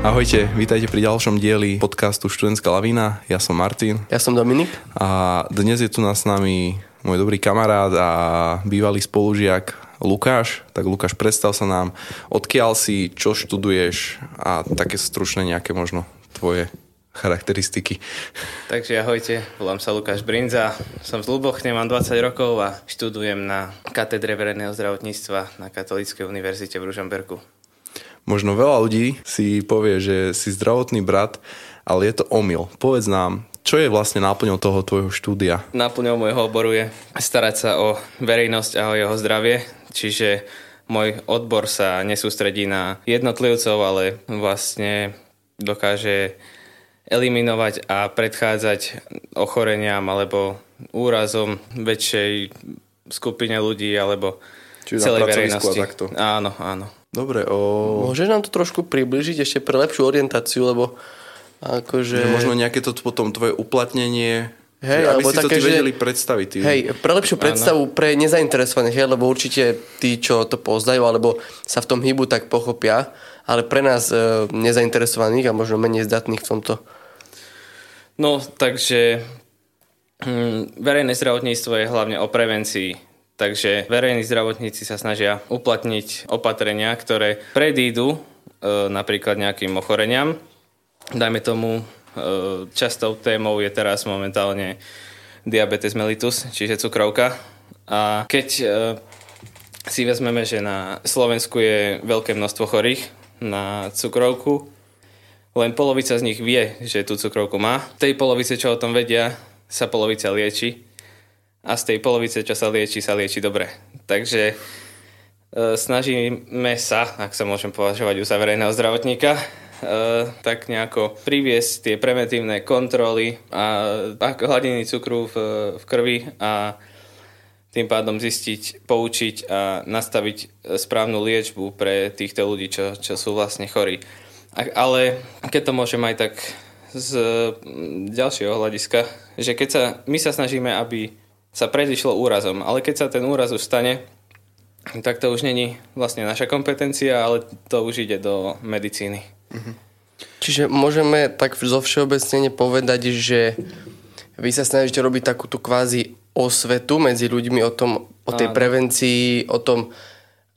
Ahojte, vítajte pri ďalšom dieli podcastu Študentská lavína. Ja som Martin. Ja som Dominik. A dnes je tu nás s nami môj dobrý kamarát a bývalý spolužiak Lukáš. Tak Lukáš, predstav sa nám, odkiaľ si, čo študuješ a také stručné nejaké možno tvoje charakteristiky. Takže ahojte, volám sa Lukáš Brinza, som z Lubochne, mám 20 rokov a študujem na katedre verejného zdravotníctva na Katolíckej univerzite v Ružomberku. Možno veľa ľudí si povie, že si zdravotný brat, ale je to omyl. Povedz nám, čo je vlastne náplňou toho tvojho štúdia? Náplňou môjho oboru je starať sa o verejnosť a o jeho zdravie, čiže môj odbor sa nesústredí na jednotlivcov, ale vlastne dokáže eliminovať a predchádzať ochoreniam alebo úrazom väčšej skupine ľudí alebo Čiže celej verejnosti. takto. Áno, áno. Dobre, o... Môžeš nám to trošku približiť ešte pre lepšiu orientáciu, lebo akože... Že možno nejaké to potom tvoje uplatnenie Hej, aby si také, to ty vedeli predstaviť. Ty. Hej, pre lepšiu predstavu pre nezainteresovaných, hej, lebo určite tí, čo to poznajú, alebo sa v tom hýbu, tak pochopia, ale pre nás e, nezainteresovaných a možno menej zdatných v tomto. No, takže hm, verejné zdravotníctvo je hlavne o prevencii Takže verejní zdravotníci sa snažia uplatniť opatrenia, ktoré predídu e, napríklad nejakým ochoreniam. Dajme tomu, e, častou témou je teraz momentálne diabetes mellitus, čiže cukrovka. A keď e, si vezmeme, že na Slovensku je veľké množstvo chorých na cukrovku, len polovica z nich vie, že tú cukrovku má. Tej polovice, čo o tom vedia, sa polovica lieči a z tej polovice, čo sa lieči, sa lieči dobre. Takže e, snažíme sa, ak sa môžem považovať u verejného zdravotníka, e, tak nejako priviesť tie preventívne kontroly a hladiny cukru v, v krvi a tým pádom zistiť, poučiť a nastaviť správnu liečbu pre týchto ľudí, čo, čo sú vlastne chorí. Ale keď to môžem aj tak z ďalšieho hľadiska, že keď sa, my sa snažíme, aby sa predišlo úrazom. Ale keď sa ten úraz už stane, tak to už není vlastne naša kompetencia, ale to už ide do medicíny. Mhm. Čiže môžeme tak zo všeobecnene povedať, že vy sa snažíte robiť takúto kvázi osvetu medzi ľuďmi o, tom, o tej Áno. prevencii, o tom,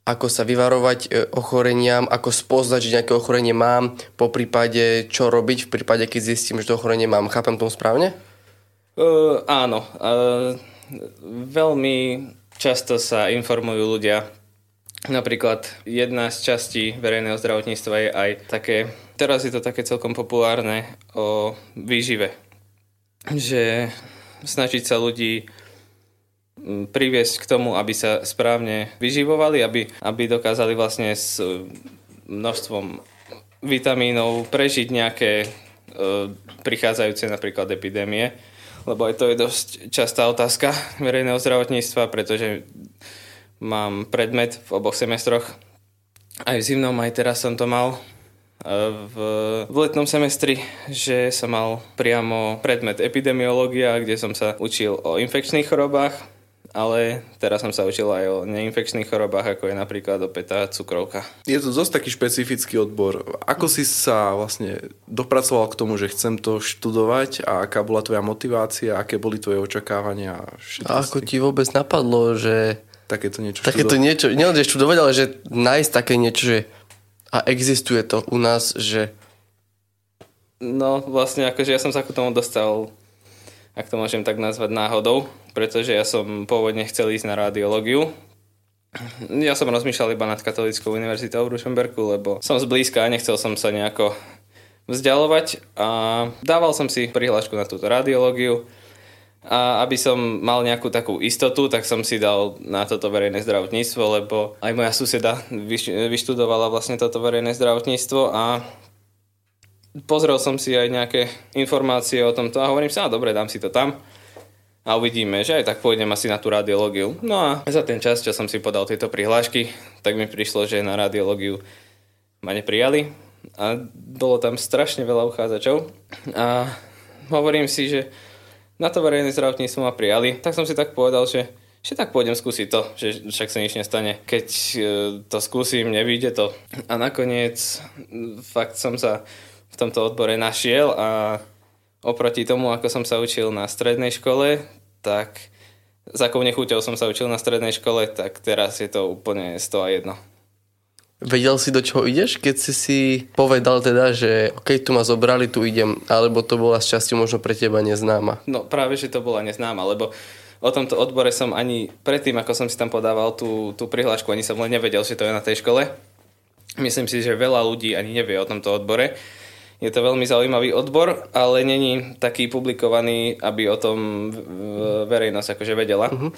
ako sa vyvarovať e, ochoreniam, ako spoznať, že nejaké ochorenie mám, po prípade čo robiť v prípade, keď zistím, že to ochorenie mám. Chápem tomu správne? Uh, áno. Uh, veľmi často sa informujú ľudia. Napríklad jedna z častí verejného zdravotníctva je aj také, teraz je to také celkom populárne, o výžive. Že snažiť sa ľudí priviesť k tomu, aby sa správne vyživovali, aby, aby dokázali vlastne s množstvom vitamínov prežiť nejaké e, prichádzajúce napríklad epidémie lebo aj to je dosť častá otázka verejného zdravotníctva, pretože mám predmet v oboch semestroch. Aj v zimnom, aj teraz som to mal e, v, v letnom semestri, že som mal priamo predmet epidemiológia, kde som sa učil o infekčných chorobách ale teraz som sa učil aj o neinfekčných chorobách, ako je napríklad opäť cukrovka. Je to dosť taký špecifický odbor. Ako si sa vlastne dopracoval k tomu, že chcem to študovať a aká bola tvoja motivácia, aké boli tvoje očakávania? A ako ti vôbec napadlo, že takéto niečo takéto niečo, nielen študovať, ale že nájsť také niečo, že a existuje to u nás, že No vlastne akože ja som sa k tomu dostal ak to môžem tak nazvať náhodou, pretože ja som pôvodne chcel ísť na radiológiu. Ja som rozmýšľal iba nad Katolickou univerzitou v Rušenberku, lebo som zblízka a nechcel som sa nejako vzdialovať a dával som si prihlášku na túto radiológiu a aby som mal nejakú takú istotu, tak som si dal na toto verejné zdravotníctvo, lebo aj moja suseda vyštudovala vlastne toto verejné zdravotníctvo a pozrel som si aj nejaké informácie o tomto a hovorím si, a dobre, dám si to tam a uvidíme, že aj tak pôjdem asi na tú radiológiu. No a za ten čas, čo som si podal tieto prihlášky, tak mi prišlo, že na radiológiu ma neprijali a bolo tam strašne veľa uchádzačov a hovorím si, že na to verejné zdravotníctvo ma prijali, tak som si tak povedal, že že tak pôjdem skúsiť to, že však sa nič nestane. Keď e, to skúsim, nevíde to. A nakoniec fakt som sa v tomto odbore našiel a oproti tomu, ako som sa učil na strednej škole, tak za akou nechuťou som sa učil na strednej škole, tak teraz je to úplne 100 a 1. Vedel si, do čoho ideš, keď si si povedal teda, že OK, tu ma zobrali, tu idem, alebo to bola z časti možno pre teba neznáma? No práve, že to bola neznáma, lebo o tomto odbore som ani predtým, ako som si tam podával tú, tú prihlášku, ani som len nevedel, že to je na tej škole. Myslím si, že veľa ľudí ani nevie o tomto odbore. Je to veľmi zaujímavý odbor, ale není taký publikovaný, aby o tom verejnosť akože vedela. Uh-huh.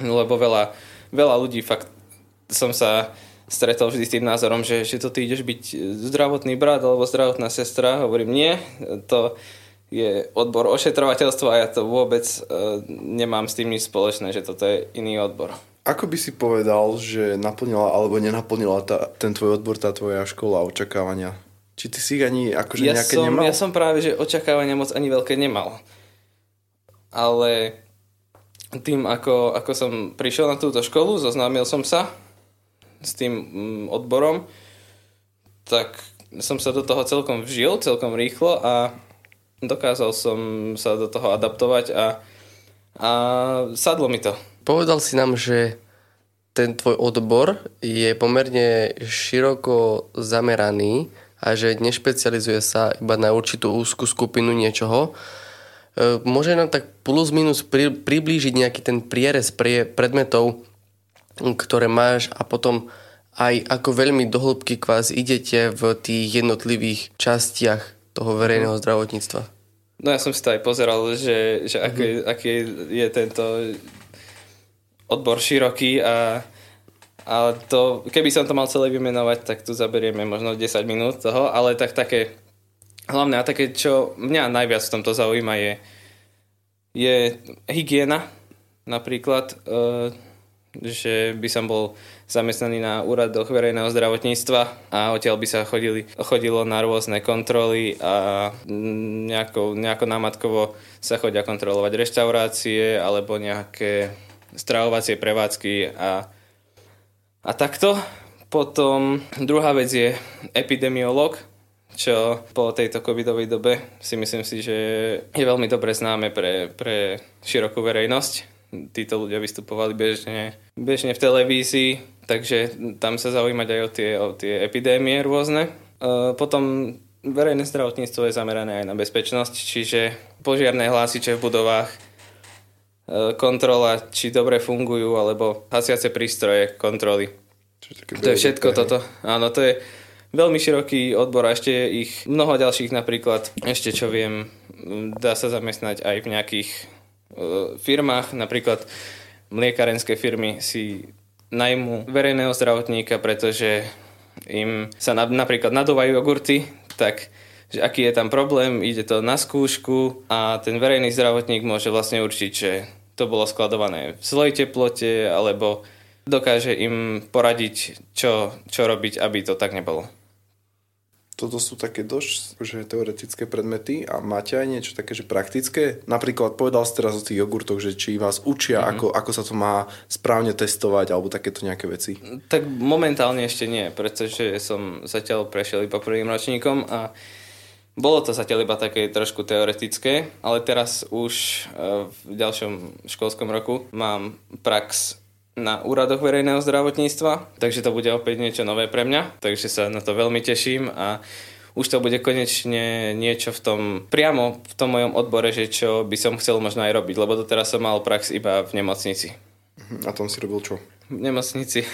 Lebo veľa, veľa ľudí fakt som sa stretol vždy s tým názorom, že, že to ty ideš byť zdravotný brat alebo zdravotná sestra. Hovorím, nie, to je odbor ošetrovateľstva a ja to vôbec uh, nemám s tým nič spoločné, že toto je iný odbor. Ako by si povedal, že naplnila alebo nenaplnila tá, ten tvoj odbor, tá tvoja škola očakávania? Či ty si ich ani akože ja nejaké som, nemal? Ja som práve, že očakávania moc ani veľké nemal. Ale tým, ako, ako som prišiel na túto školu, zoznámil som sa s tým mm, odborom, tak som sa do toho celkom vžil, celkom rýchlo a dokázal som sa do toho adaptovať a, a sadlo mi to. Povedal si nám, že ten tvoj odbor je pomerne široko zameraný a že nešpecializuje sa iba na určitú úzkú skupinu niečoho. E, môže nám tak plus minus pri, priblížiť nejaký ten prierez pre predmetov, ktoré máš a potom aj ako veľmi dohlbky kvás idete v tých jednotlivých častiach toho verejného zdravotníctva. No ja som si to aj pozeral, že, že aký, mm-hmm. aký je tento odbor široký a, a to, keby som to mal celé vymenovať, tak tu zaberieme možno 10 minút toho, ale tak také hlavné a také, čo mňa najviac v tomto zaujíma je, je hygiena napríklad. E, že by som bol zamestnaný na úradoch verejného zdravotníctva a odtiaľ by sa chodili, chodilo na rôzne kontroly a nejako, nejako námatkovo sa chodia kontrolovať reštaurácie alebo nejaké stravovacie prevádzky a, a takto. Potom druhá vec je epidemiolog, čo po tejto covidovej dobe si myslím si, že je veľmi dobre známe pre, pre širokú verejnosť títo ľudia vystupovali bežne, bežne v televízii, takže tam sa zaujímať aj o tie, o tie epidémie rôzne. E, potom verejné zdravotníctvo je zamerané aj na bezpečnosť, čiže požiarné hlásiče v budovách, kontrola, či dobre fungujú, alebo hasiace prístroje, kontroly. To je všetko toto. Áno, to je veľmi široký odbor a ešte je ich mnoho ďalších napríklad. Ešte čo viem, dá sa zamestnať aj v nejakých E, firmách, napríklad mliekarenské firmy si najmú verejného zdravotníka, pretože im sa napríklad nadúvajú jogurty, tak že aký je tam problém, ide to na skúšku a ten verejný zdravotník môže vlastne určiť, že to bolo skladované v zlej teplote alebo dokáže im poradiť, čo, čo robiť, aby to tak nebolo toto sú také dosť že teoretické predmety a máte aj niečo také, že praktické? Napríklad povedal ste teraz o tých jogurtoch, že či vás učia, mm-hmm. ako, ako sa to má správne testovať alebo takéto nejaké veci? Tak momentálne ešte nie, pretože som zatiaľ prešiel iba prvým ročníkom a bolo to zatiaľ iba také trošku teoretické, ale teraz už e, v ďalšom školskom roku mám prax na úradoch verejného zdravotníctva, takže to bude opäť niečo nové pre mňa, takže sa na to veľmi teším a už to bude konečne niečo v tom, priamo v tom mojom odbore, že čo by som chcel možno aj robiť, lebo doteraz som mal prax iba v nemocnici. A tom si robil čo? V nemocnici.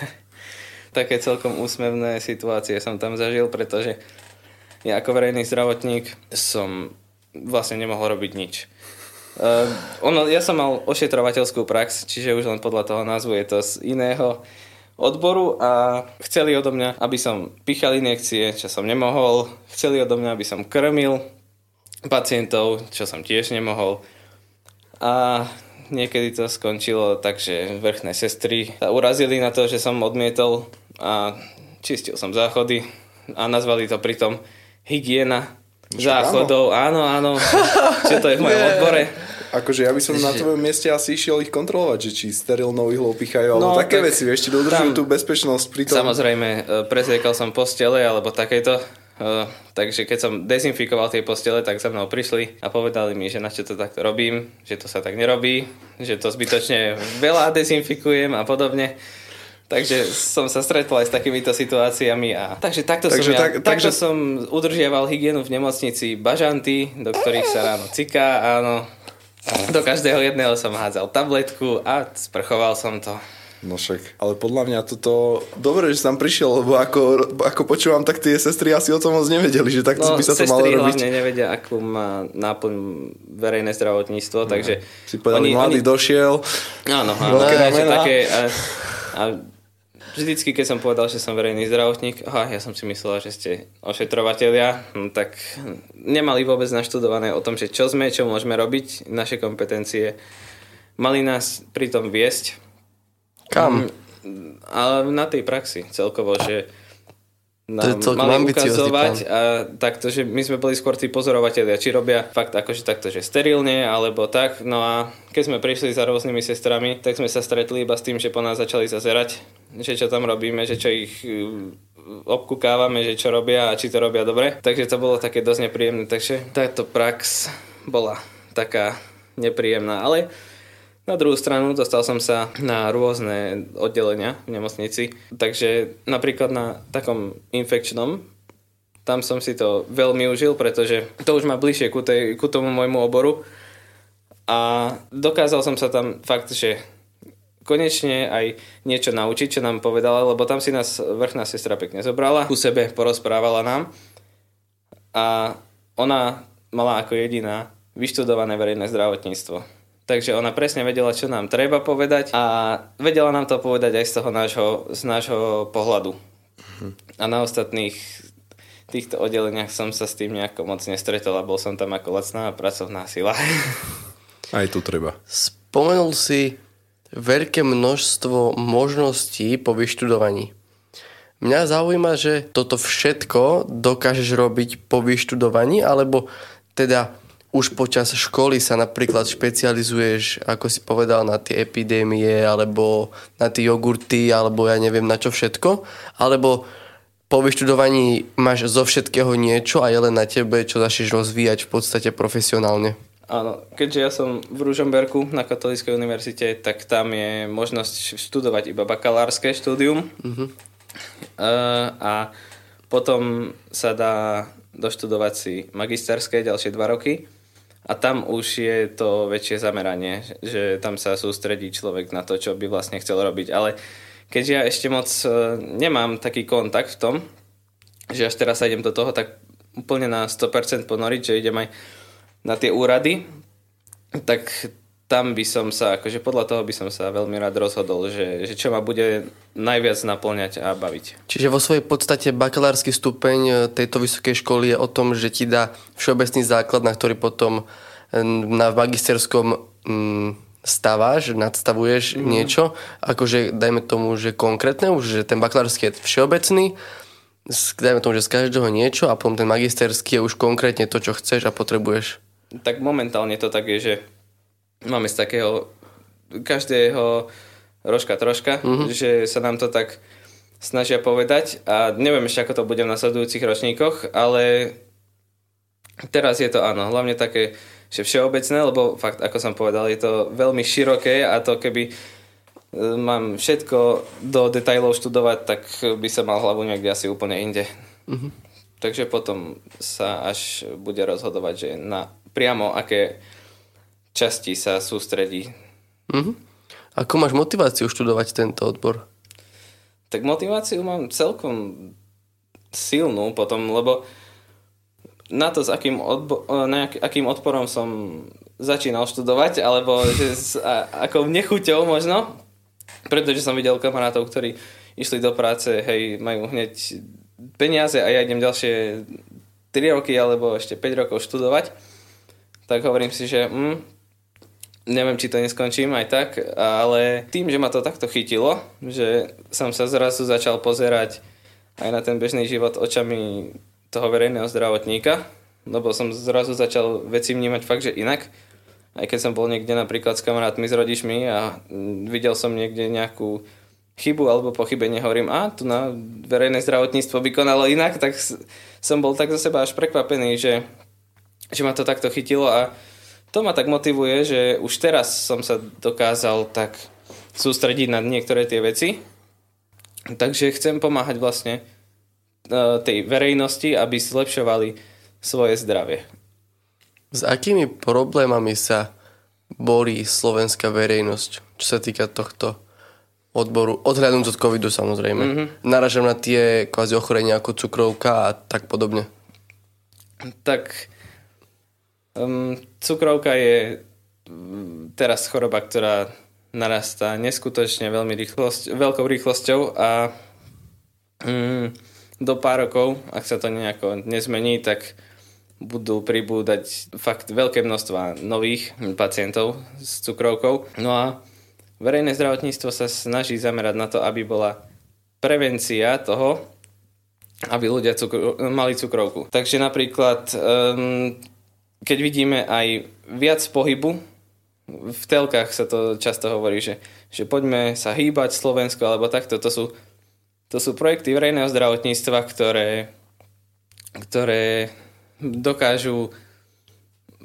Také celkom úsmevné situácie som tam zažil, pretože ja ako verejný zdravotník som vlastne nemohol robiť nič Uh, ono, ja som mal ošetrovateľskú prax, čiže už len podľa toho názvu je to z iného odboru a chceli odo mňa, aby som pichal injekcie, čo som nemohol. Chceli odo mňa, aby som krmil pacientov, čo som tiež nemohol. A niekedy to skončilo tak, že vrchné sestry sa urazili na to, že som odmietol a čistil som záchody a nazvali to pritom hygiena záchodov, áno, áno. Čo to je v mojom odbore? Akože ja by som na tvojom mieste asi išiel ich kontrolovať, že či sterilnou ihlou pichajú, alebo No, také tak veci, vieš, či dodržujú tam- tú bezpečnosť pri tom. Samozrejme, e, prezliekal som postele alebo takéto. e, Takže keď som dezinfikoval tie postele, tak za mnou prišli a povedali mi, že na čo to takto robím, že to sa tak nerobí, že to zbytočne veľa dezinfikujem a podobne. Takže som sa stretol aj s takýmito situáciami a takže takto Takže som ja, tak- takto takže- som udržiaval hygienu v nemocnici bažanty, do ktorých sa ráno ciká, áno. Do každého jedného som hádzal tabletku a sprchoval som to. No však, ale podľa mňa toto... Dobre, že som prišiel, lebo ako, ako počúvam, tak tie sestry asi o tom moc nevedeli, že takto by sa to malo No, robiť. hlavne nevedia, akú má náplň verejné zdravotníctvo, takže... Si povedali, mladý došiel. Áno, áno, Veľké také... A, a vždycky, keď som povedal, že som verejný zdravotník, aha, ja som si myslela, že ste ošetrovatelia, no, tak nemali vôbec naštudované o tom, že čo sme, čo môžeme robiť, naše kompetencie. Mali nás pritom viesť Kam? ale na tej praxi celkovo, že nám celkom mali ukazovať a takto, že my sme boli skôr tí pozorovatelia, či robia fakt akože takto, že sterilne alebo tak. No a keď sme prišli za rôznymi sestrami, tak sme sa stretli iba s tým, že po nás začali zazerať, že čo tam robíme, že čo ich uh, obkúkávame, že čo robia a či to robia dobre. Takže to bolo také dosť nepríjemné. Takže táto prax bola taká nepríjemná, ale na druhú stranu dostal som sa na rôzne oddelenia v nemocnici, takže napríklad na takom infekčnom, tam som si to veľmi užil, pretože to už má bližšie ku, tej, ku tomu môjmu oboru. A dokázal som sa tam fakt, že konečne aj niečo naučiť, čo nám povedala, lebo tam si nás vrchná sestra pekne zobrala, ku sebe porozprávala nám. A ona mala ako jediná vyštudované verejné zdravotníctvo. Takže ona presne vedela, čo nám treba povedať a vedela nám to povedať aj z toho nášho, z nášho pohľadu. A na ostatných týchto oddeleniach som sa s tým nejako moc nestretol a bol som tam ako lacná pracovná sila. Aj tu treba. Spomenul si veľké množstvo možností po vyštudovaní. Mňa zaujíma, že toto všetko dokážeš robiť po vyštudovaní, alebo teda už počas školy sa napríklad špecializuješ, ako si povedal, na tie epidémie, alebo na tie jogurty, alebo ja neviem na čo všetko, alebo po vyštudovaní máš zo všetkého niečo a je len na tebe, čo začneš rozvíjať v podstate profesionálne. Áno, keďže ja som v Ružomberku na Katolíckej univerzite, tak tam je možnosť študovať iba bakalárske štúdium. Uh, a potom sa dá doštudovať si magisterské ďalšie dva roky a tam už je to väčšie zameranie, že tam sa sústredí človek na to, čo by vlastne chcel robiť. Ale keďže ja ešte moc uh, nemám taký kontakt v tom, že až teraz sa idem do toho tak úplne na 100% ponoriť, že idem aj na tie úrady, tak tam by som sa, akože podľa toho by som sa veľmi rád rozhodol, že, že čo ma bude najviac naplňať a baviť. Čiže vo svojej podstate bakalársky stupeň e, tejto vysokej školy je o tom, že ti dá všeobecný základ, na ktorý potom e, na magisterskom mm, staváš, nadstavuješ mm. niečo, akože dajme tomu, že konkrétne už, že ten bakalársky je všeobecný, dajme tomu, že z každého niečo a potom ten magisterský je už konkrétne to, čo chceš a potrebuješ. Tak momentálne to tak je, že máme z takého každého rožka troška, mm-hmm. že sa nám to tak snažia povedať a neviem ešte, ako to bude v nasledujúcich ročníkoch, ale teraz je to áno, hlavne také, že všeobecné, lebo fakt, ako som povedal, je to veľmi široké a to keby e, mám všetko do detajlov študovať, tak by som mal hlavu niekde asi úplne inde. Mm-hmm. Takže potom sa až bude rozhodovať, že na priamo aké časti sa sústredí. Mhm. Ako máš motiváciu študovať tento odbor? Tak motiváciu mám celkom silnú potom, lebo na to, s akým, odbo- nejak, akým odporom som začínal študovať, alebo že s a, akou nechuťou možno, pretože som videl kamarátov, ktorí išli do práce, hej, majú hneď peniaze a ja idem ďalšie 3 roky alebo ešte 5 rokov študovať, tak hovorím si, že mm, neviem, či to neskončím aj tak, ale tým, že ma to takto chytilo, že som sa zrazu začal pozerať aj na ten bežný život očami toho verejného zdravotníka, lebo som zrazu začal veci vnímať fakt, že inak. Aj keď som bol niekde napríklad s kamarátmi, s rodičmi a videl som niekde nejakú chybu alebo pochybenie, hovorím, a tu na verejné zdravotníctvo by konalo inak, tak som bol tak za seba až prekvapený, že, že ma to takto chytilo a to ma tak motivuje, že už teraz som sa dokázal tak sústrediť na niektoré tie veci. Takže chcem pomáhať vlastne e, tej verejnosti, aby zlepšovali svoje zdravie. S akými problémami sa borí slovenská verejnosť, čo sa týka tohto odboru, odhľadnúť od covidu samozrejme. Mm-hmm. Naražam na tie kvázi ochorenia ako cukrovka a tak podobne. Tak Um, cukrovka je mm, teraz choroba, ktorá narastá neskutočne veľmi rýchlosť, veľkou rýchlosťou a um, do pár rokov, ak sa to nejako nezmení, tak budú pribúdať fakt veľké množstva nových pacientov s cukrovkou. No a verejné zdravotníctvo sa snaží zamerať na to, aby bola prevencia toho, aby ľudia cukru, mali cukrovku. Takže napríklad um, keď vidíme aj viac pohybu, v telkách sa to často hovorí, že, že poďme sa hýbať Slovensko alebo takto, to sú, to sú projekty verejného zdravotníctva, ktoré, ktoré dokážu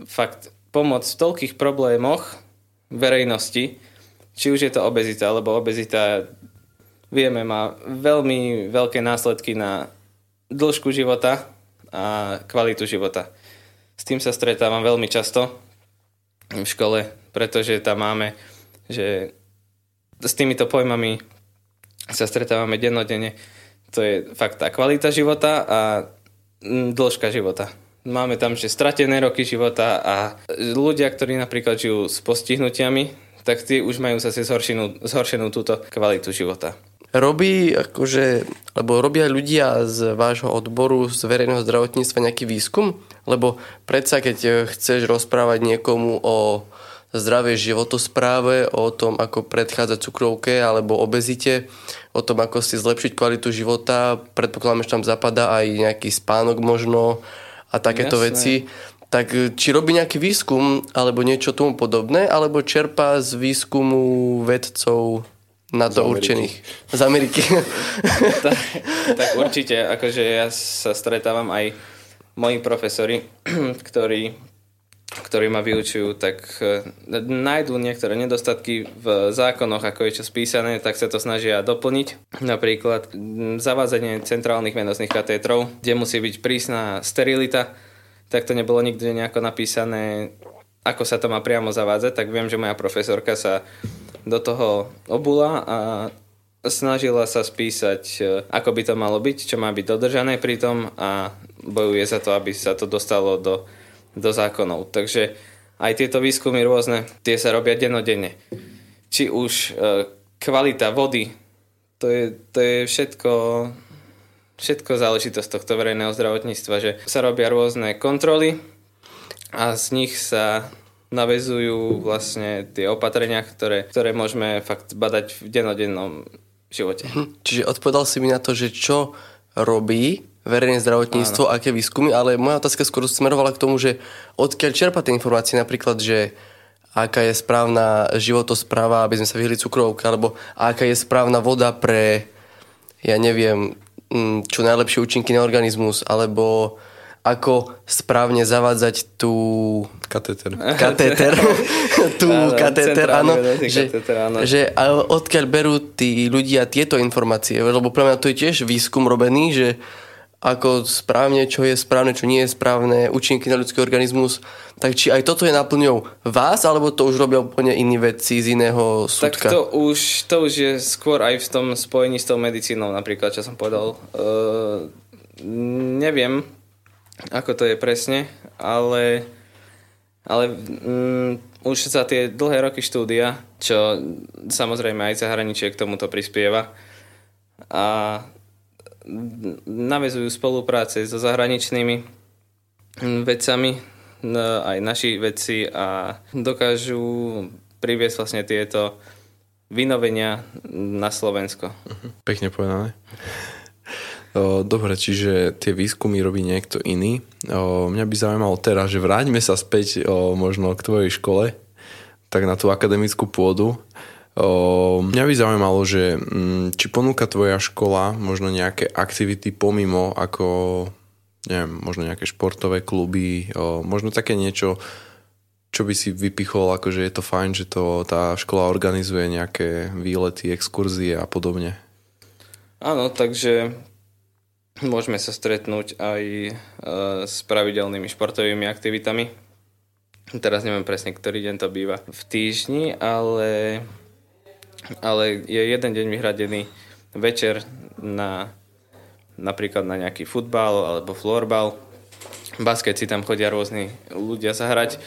fakt pomôcť v toľkých problémoch verejnosti, či už je to obezita, lebo obezita vieme má veľmi veľké následky na dĺžku života a kvalitu života. S tým sa stretávam veľmi často v škole, pretože tam máme, že s týmito pojmami sa stretávame dennodenne. To je fakt tá kvalita života a dĺžka života. Máme tam, že stratené roky života a ľudia, ktorí napríklad žijú s postihnutiami, tak tí už majú zase zhoršenú, zhoršenú túto kvalitu života. Robí akože, lebo robia ľudia z vášho odboru z verejného zdravotníctva nejaký výskum? Lebo predsa, keď eh, chceš rozprávať niekomu o zdravej životospráve, o tom, ako predchádzať cukrovke alebo obezite, o tom, ako si zlepšiť kvalitu života, predpokladám, že tam zapadá aj nejaký spánok možno a takéto Jasné. veci. Tak eh, či robí nejaký výskum alebo niečo tomu podobné, alebo čerpá z výskumu vedcov na to z určených. Z Ameriky. tak, tak určite, akože ja sa stretávam aj moji profesori, ktorí, ktorí ma vyučujú, tak e, nájdú niektoré nedostatky v zákonoch, ako je čo spísané, tak sa to snažia doplniť. Napríklad zavádzanie centrálnych venozných katétrov, kde musí byť prísna sterilita, tak to nebolo nikdy nejako napísané, ako sa to má priamo zavádzať, tak viem, že moja profesorka sa do toho obula a snažila sa spísať, e, ako by to malo byť, čo má byť dodržané pri tom a bojuje za to, aby sa to dostalo do, do zákonov. Takže aj tieto výskumy rôzne, tie sa robia dennodenne. Či už e, kvalita vody, to je, to je všetko, všetko záležitosť tohto verejného zdravotníctva, že sa robia rôzne kontroly a z nich sa navezujú vlastne tie opatrenia, ktoré, ktoré môžeme fakt badať v denodennom živote. Mhm. Čiže odpovedal si mi na to, že čo robí verejné zdravotníctvo, Áno. aké výskumy, ale moja otázka skôr smerovala k tomu, že odkiaľ čerpa tie informácie, napríklad, že aká je správna životospráva, aby sme sa vyhli cukrovke, alebo aká je správna voda pre, ja neviem, mm, čo najlepšie účinky na organizmus, alebo ako správne zavádzať tú... Katéter. Katéter. tú áno, katéter, áno. Že, katéter, áno. že odkiaľ berú tí ľudia tieto informácie, lebo pre mňa to je tiež výskum robený, že ako správne, čo je správne, čo nie je správne, účinky na ľudský organizmus. Tak či aj toto je naplňou vás, alebo to už robia úplne iní vedci z iného súdka? Tak to už, to už je skôr aj v tom spojení s tou medicínou, napríklad, čo som povedal. Uh, neviem, ako to je presne, ale, ale mm, už za tie dlhé roky štúdia, čo samozrejme aj zahraničie k tomuto prispieva a navezujú spolupráce so zahraničnými vedcami, aj naši vedci a dokážu priviesť vlastne tieto vynovenia na Slovensko. Pekne povedané. Dobre, čiže tie výskumy robí niekto iný. Mňa by zaujímalo teraz, že vráťme sa späť možno k tvojej škole, tak na tú akademickú pôdu. Mňa by zaujímalo, že mm, či ponúka tvoja škola možno nejaké aktivity pomimo ako neviem, možno nejaké športové kluby, možno také niečo, čo by si vypichol, ako že je to fajn, že to tá škola organizuje nejaké výlety, exkurzie a podobne. Áno, takže môžeme sa stretnúť aj e, s pravidelnými športovými aktivitami. Teraz neviem presne, ktorý deň to býva v týždni, ale, ale je jeden deň vyhradený večer na napríklad na nejaký futbal alebo florbal. Basket si tam chodia rôzni ľudia zahrať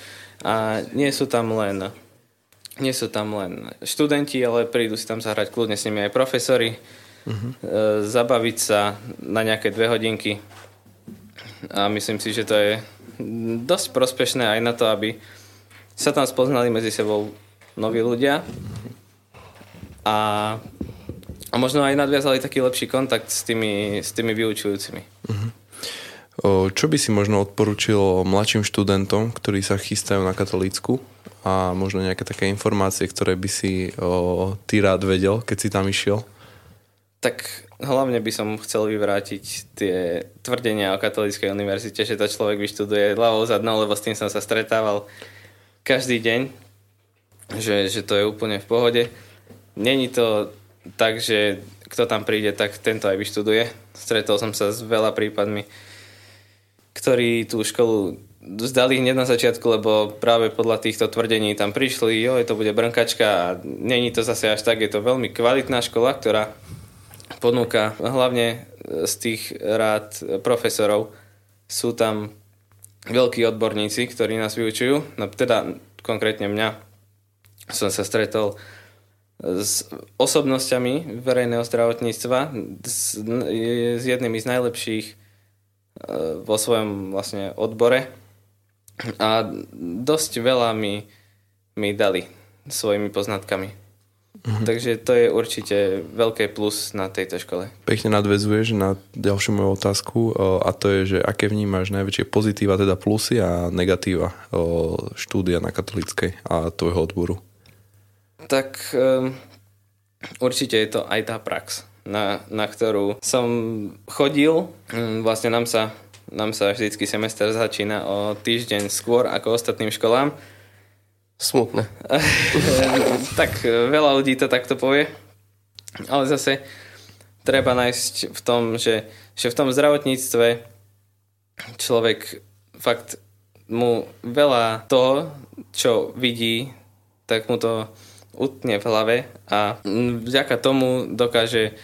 a nie sú tam len nie sú tam len študenti, ale prídu si tam zahrať kľudne s nimi aj profesori uh-huh. zabaviť sa na nejaké dve hodinky. A myslím si, že to je dosť prospešné aj na to, aby sa tam spoznali medzi sebou noví ľudia a, a možno aj nadviazali taký lepší kontakt s tými, s tými vyučujúcimi. Uh-huh. Čo by si možno odporučil mladším študentom, ktorí sa chystajú na katolícku a možno nejaké také informácie, ktoré by si o, ty rád vedel, keď si tam išiel? Tak hlavne by som chcel vyvrátiť tie tvrdenia o katolíckej univerzite, že to človek vyštuduje ľavou zadnou, lebo s tým som sa stretával každý deň, že, že to je úplne v pohode. Není to tak, že kto tam príde, tak tento aj vyštuduje. Stretol som sa s veľa prípadmi, ktorí tú školu zdali hneď na začiatku, lebo práve podľa týchto tvrdení tam prišli, jo, to bude brnkačka a není to zase až tak, je to veľmi kvalitná škola, ktorá ponúka hlavne z tých rád profesorov. Sú tam veľkí odborníci, ktorí nás vyučujú. No, teda konkrétne mňa som sa stretol s osobnosťami verejného zdravotníctva, s, s jednými z najlepších e, vo svojom vlastne odbore a dosť veľa mi, mi dali svojimi poznatkami. Mm-hmm. Takže to je určite veľké plus na tejto škole. Pekne nadvezuješ na ďalšiu moju otázku a to je, že aké vnímaš najväčšie pozitíva, teda plusy a negatíva štúdia na katolíckej a tvojho odboru? Tak um, určite je to aj tá prax, na, na ktorú som chodil. Um, vlastne nám sa, nám sa vždycky semester začína o týždeň skôr ako ostatným školám Smutné. tak veľa ľudí to takto povie. Ale zase treba nájsť v tom, že, že v tom zdravotníctve človek fakt mu veľa toho, čo vidí, tak mu to utne v hlave a vďaka tomu dokáže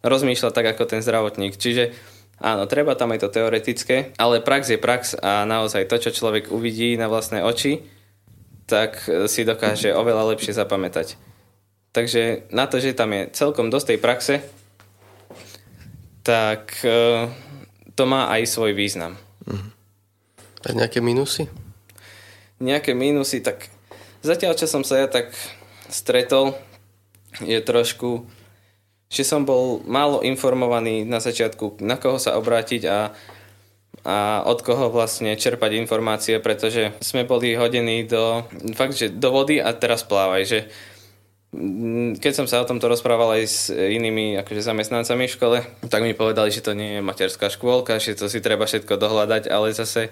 rozmýšľať tak ako ten zdravotník. Čiže áno, treba tam aj to teoretické, ale prax je prax a naozaj to, čo človek uvidí na vlastné oči, tak e, si dokáže oveľa lepšie zapamätať. Takže na to, že tam je celkom dosť tej praxe, tak e, to má aj svoj význam. Mhm. A nejaké minusy? Nejaké minusy, tak zatiaľ, čo som sa ja tak stretol, je trošku, že som bol málo informovaný na začiatku, na koho sa obrátiť a a od koho vlastne čerpať informácie, pretože sme boli hodení do, fakt, že do vody a teraz plávaj, že keď som sa o tomto rozprával aj s inými akože zamestnancami v škole, tak mi povedali, že to nie je materská škôlka, že to si treba všetko dohľadať, ale zase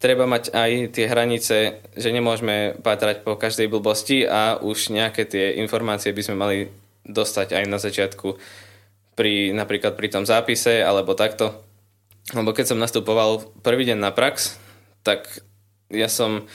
treba mať aj tie hranice, že nemôžeme pátrať po každej blbosti a už nejaké tie informácie by sme mali dostať aj na začiatku pri, napríklad pri tom zápise alebo takto lebo keď som nastupoval prvý deň na prax, tak ja som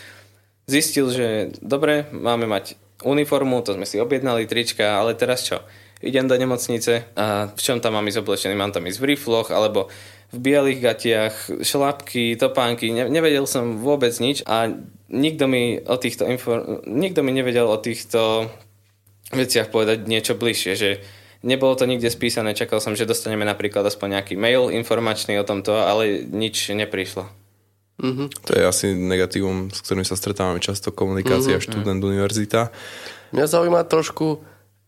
zistil, že dobre, máme mať uniformu, to sme si objednali, trička, ale teraz čo? Idem do nemocnice a v čom tam mám ísť oblečený? Mám tam ísť v rifloch alebo v bielých gatiach, šlapky, topánky, ne, nevedel som vôbec nič a nikto mi o týchto infor- nikto mi nevedel o týchto veciach povedať niečo bližšie, že Nebolo to nikde spísané, čakal som, že dostaneme napríklad aspoň nejaký mail informačný o tomto, ale nič neprišlo. Mm-hmm. To je asi negatívum, s ktorým sa stretávame často, komunikácia mm-hmm. študent, univerzita. Mňa zaujíma trošku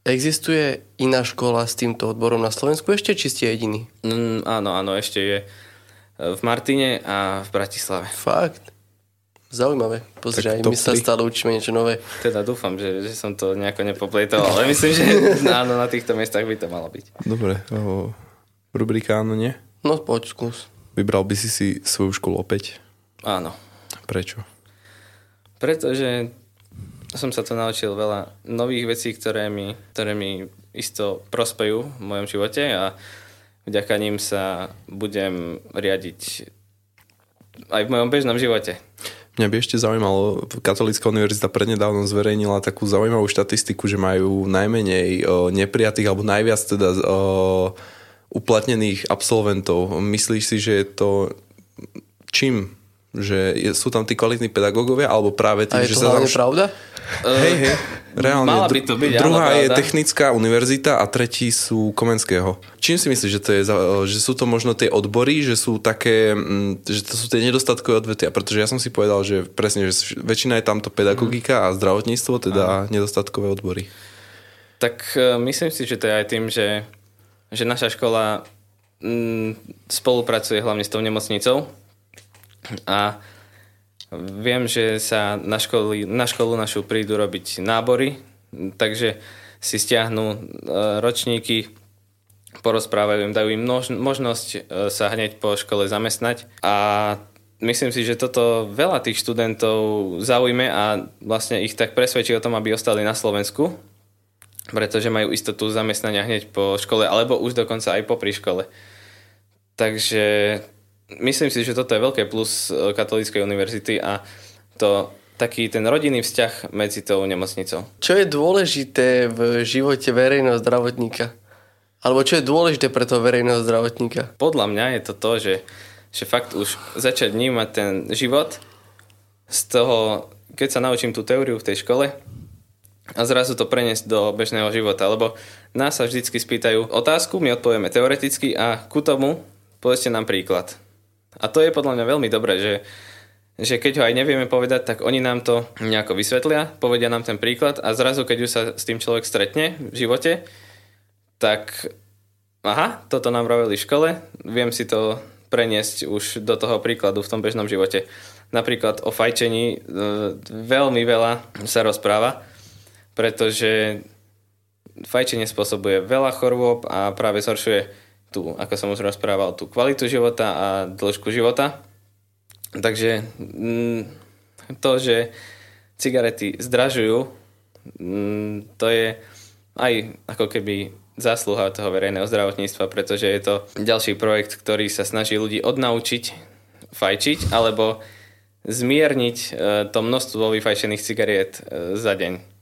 Existuje iná škola s týmto odborom na Slovensku ešte, či ste jediný? Mm, áno, áno, ešte je v Martine a v Bratislave. Fakt? Zaujímavé. Pozri, aj my sa stále učíme niečo nové. Teda dúfam, že, že som to nejako nepopletol, ale myslím, že áno, na týchto miestach by to malo byť. Dobre. O, rubrika áno, nie? No poď, skús. Vybral by si si svoju školu opäť? Áno. Prečo? Pretože som sa to naučil veľa nových vecí, ktoré mi, ktoré mi isto prospejú v mojom živote a vďaka ním sa budem riadiť aj v mojom bežnom živote. Mňa by ešte zaujímalo, Katolícka univerzita prednedávno zverejnila takú zaujímavú štatistiku, že majú najmenej o, neprijatých alebo najviac teda o, uplatnených absolventov. Myslíš si, že je to čím? Že je, sú tam tí kvalitní pedagógovia alebo práve tým, A je že to sa tam... hlavne pravda? Hej, hej. Reálne. Mala by to byť, áno, Druhá je pravda. technická univerzita a tretí sú Komenského. Čím si myslíš, že to je? za- Že sú to možno tie odbory, že sú také, mm, že to sú tie nedostatkové odvetia? Pretože ja som si povedal, že presne, že väčšina je tamto pedagogika a zdravotníctvo, teda nedostatkové odbory. Tak e, myslím si, že to je aj tým, že, že naša škola mm, spolupracuje hlavne s tou nemocnicou a viem, že sa na, školy, na školu našu prídu robiť nábory, takže si stiahnu e, ročníky, porozprávajú im, dajú im možnosť e, sa hneď po škole zamestnať a myslím si, že toto veľa tých študentov zaujme a vlastne ich tak presvedčí o tom, aby ostali na Slovensku, pretože majú istotu zamestnania hneď po škole, alebo už dokonca aj popri škole. Takže myslím si, že toto je veľké plus e, Katolíckej univerzity a to taký ten rodinný vzťah medzi tou nemocnicou. Čo je dôležité v živote verejného zdravotníka? Alebo čo je dôležité pre toho verejného zdravotníka? Podľa mňa je to to, že, že fakt už začať vnímať ten život z toho, keď sa naučím tú teóriu v tej škole a zrazu to preniesť do bežného života, lebo nás sa vždycky spýtajú otázku, my odpovieme teoreticky a ku tomu povedzte nám príklad. A to je podľa mňa veľmi dobré, že, že keď ho aj nevieme povedať, tak oni nám to nejako vysvetlia, povedia nám ten príklad a zrazu, keď už sa s tým človek stretne v živote, tak aha, toto nám vraveli v škole, viem si to preniesť už do toho príkladu v tom bežnom živote. Napríklad o fajčení e, veľmi veľa sa rozpráva, pretože fajčenie spôsobuje veľa chorôb a práve zhoršuje tú, ako som už rozprával, tú kvalitu života a dĺžku života. Takže mm, to, že cigarety zdražujú, mm, to je aj ako keby zásluha toho verejného zdravotníctva, pretože je to ďalší projekt, ktorý sa snaží ľudí odnaučiť fajčiť alebo zmierniť e, to množstvo vyfajčených cigariet e, za deň.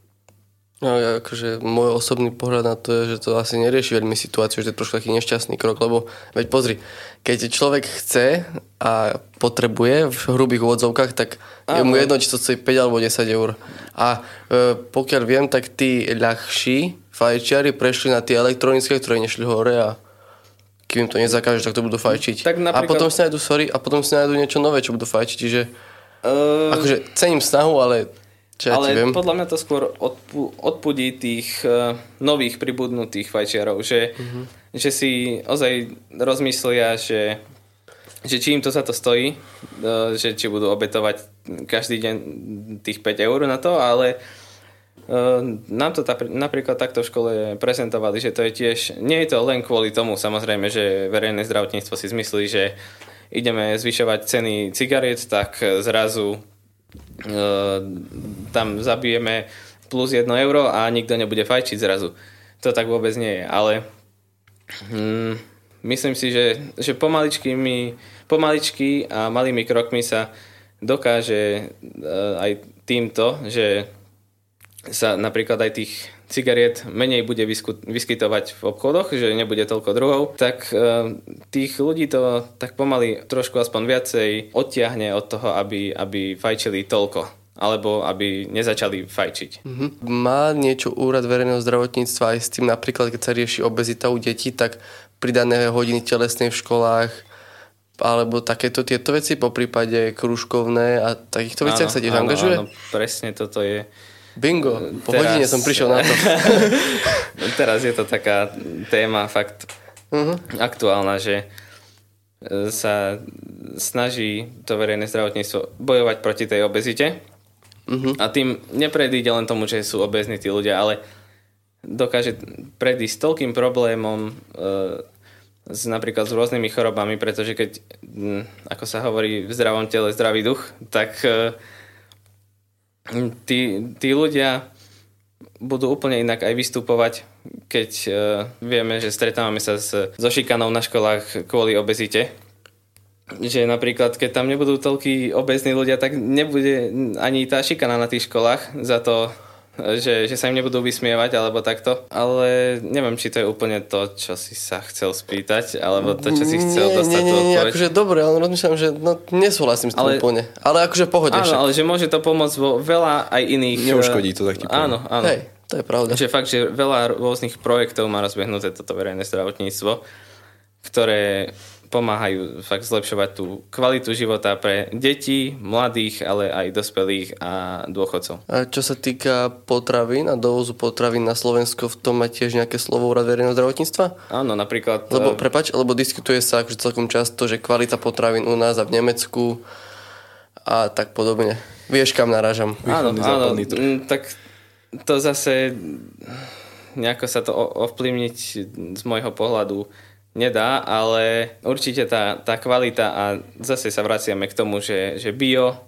No, akože môj osobný pohľad na to je, že to asi nerieši veľmi situáciu, že to je trošku taký nešťastný krok, lebo veď pozri, keď človek chce a potrebuje v hrubých úvodzovkách, tak je mu jedno, či to stojí 5 alebo 10 eur. A e, pokiaľ viem, tak tí ľahší fajčiari prešli na tie elektronické, ktoré nešli hore a kým im to nezakáže, tak to budú fajčiť. Tak A napríklad- potom si nájdu, sorry, a potom si nájdu niečo nové, čo budú fajčiť, čiže Uh, akože cením snahu, ale čo ja ale viem. podľa mňa to skôr odpu- odpudí tých uh, nových pribudnutých fajčiarov, že, Mhm. že si ozaj rozmyslia, že, že či im to za to stojí, uh, že či budú obetovať každý deň tých 5 eur na to, ale uh, nám to tá, napríklad takto v škole prezentovali, že to je tiež, nie je to len kvôli tomu, samozrejme, že verejné zdravotníctvo si zmyslí, že ideme zvyšovať ceny cigariet, tak zrazu tam zabijeme plus 1 euro a nikto nebude fajčiť zrazu. To tak vôbec nie je, ale hm, myslím si, že, že pomaličkými, pomaličky a malými krokmi sa dokáže e, aj týmto, že sa napríklad aj tých cigariet menej bude vyskytovať v obchodoch, že nebude toľko druhov, tak e, tých ľudí to tak pomaly trošku aspoň viacej odtiahne od toho, aby, aby fajčili toľko alebo aby nezačali fajčiť. Mhm. Má niečo úrad verejného zdravotníctva aj s tým napríklad, keď sa rieši obezita u detí, tak pridané hodiny telesnej v školách alebo takéto tieto veci, po prípade kružkovné a takýchto veciach sa tiež angažuje? Áno, presne toto je Bingo, po teraz, hodine som prišiel na to. teraz je to taká téma fakt uh-huh. aktuálna, že e, sa snaží to verejné zdravotníctvo bojovať proti tej obezite. Uh-huh. A tým nepredíde len tomu, že sú obezní tí ľudia, ale dokáže predísť toľkým problémom e, s, napríklad s rôznymi chorobami, pretože keď, ako sa hovorí, v zdravom tele zdravý duch, tak e, tí, tí ľudia budú úplne inak aj vystupovať, keď uh, vieme, že stretávame sa s, so šikanou na školách kvôli obezite. Že napríklad, keď tam nebudú toľkí obezní ľudia, tak nebude ani tá šikana na tých školách za to, že, že sa im nebudú vysmievať alebo takto. Ale neviem, či to je úplne to, čo si sa chcel spýtať, alebo to, čo si chcel nie, dostať. Nie, nie, nie, akože dobre, ale rozmýšľam, že no, nesúhlasím s tým ale, úplne. Ale akože pohode. Áno, ale že môže to pomôcť vo veľa aj iných... Neuškodí to, tak ti Áno, áno. Hej, to je pravda. Že fakt, že veľa rôznych projektov má rozbehnuté toto verejné zdravotníctvo, ktoré pomáhajú fakt zlepšovať tú kvalitu života pre deti, mladých, ale aj dospelých a dôchodcov. A čo sa týka potravín a dovozu potravín na Slovensko, v tom má tiež nejaké slovo úrad verejného zdravotníctva? Áno, napríklad... Lebo, eh, prepač, lebo diskutuje sa akože celkom často, že kvalita potravín u nás a v Nemecku a tak podobne. Vieš, kam narážam. Áno, áno, tak to zase nejako sa to ovplyvniť z môjho pohľadu nedá, ale určite tá, tá kvalita a zase sa vraciame k tomu, že, že bio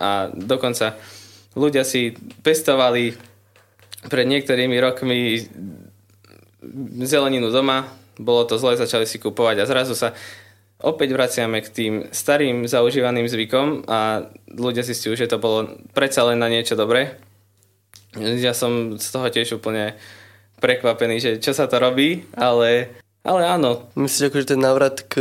a dokonca ľudia si pestovali pred niektorými rokmi zeleninu doma, bolo to zle, začali si kupovať a zrazu sa opäť vraciame k tým starým zaužívaným zvykom a ľudia zistujú, že to bolo predsa len na niečo dobré. Ja som z toho tiež úplne prekvapený, že čo sa to robí, ale ale áno. Myslíš akože ten návrat k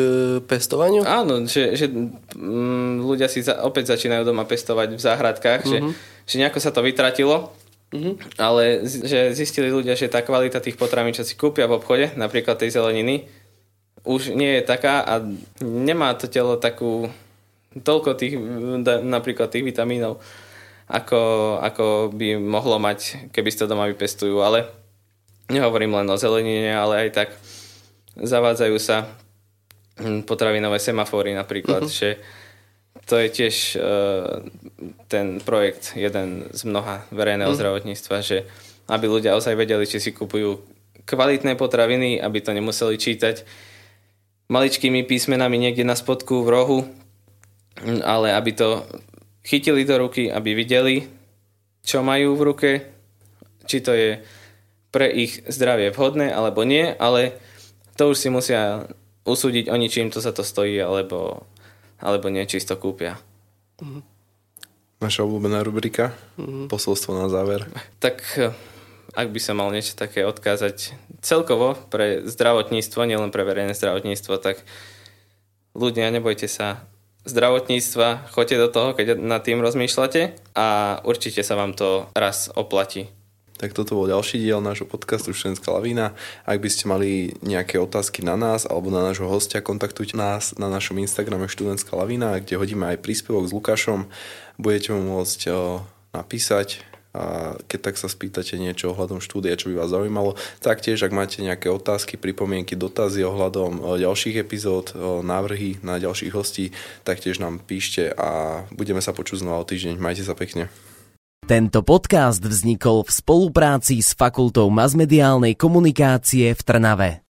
pestovaniu? Áno, že, že mm, ľudia si za, opäť začínajú doma pestovať v záhradkách, mm-hmm. že, mhm. že nejako sa to vytratilo, mm-hmm. ale že zistili ľudia, že tá kvalita tých potravín, čo si kúpia v obchode, napríklad tej zeleniny, už nie je taká a nemá to telo takú toľko tých, napríklad tých vitamínov, ako, ako by mohlo mať, keby si to doma vypestujú, ale nehovorím len o zelenine, ale aj tak zavádzajú sa hm, potravinové semafóry napríklad, uh-huh. že to je tiež uh, ten projekt, jeden z mnoha verejného uh-huh. zdravotníctva, že aby ľudia ozaj vedeli, či si kupujú kvalitné potraviny, aby to nemuseli čítať maličkými písmenami niekde na spodku v rohu, hm, ale aby to chytili do ruky, aby videli, čo majú v ruke, či to je pre ich zdravie vhodné alebo nie, ale to už si musia usúdiť oni, čím to sa to stojí, alebo, alebo či to kúpia. Mm-hmm. Naša obľúbená rubrika, mm-hmm. posolstvo na záver. Tak ak by sa mal niečo také odkázať celkovo pre zdravotníctvo, nielen pre verejné zdravotníctvo, tak ľudia, nebojte sa zdravotníctva, choďte do toho, keď nad tým rozmýšľate a určite sa vám to raz oplatí. Tak toto bol ďalší diel nášho podcastu Študentská lavína. Ak by ste mali nejaké otázky na nás alebo na nášho hostia, kontaktujte nás na našom Instagrame Študentská lavína, kde hodíme aj príspevok s Lukášom. Budete mu môcť napísať a keď tak sa spýtate niečo ohľadom štúdia, čo by vás zaujímalo. Taktiež, ak máte nejaké otázky, pripomienky, dotazy ohľadom ďalších epizód, návrhy na ďalších hostí, taktiež nám píšte a budeme sa počuť znova o týždeň. Majte sa pekne. Tento podcast vznikol v spolupráci s Fakultou masmediálnej komunikácie v Trnave.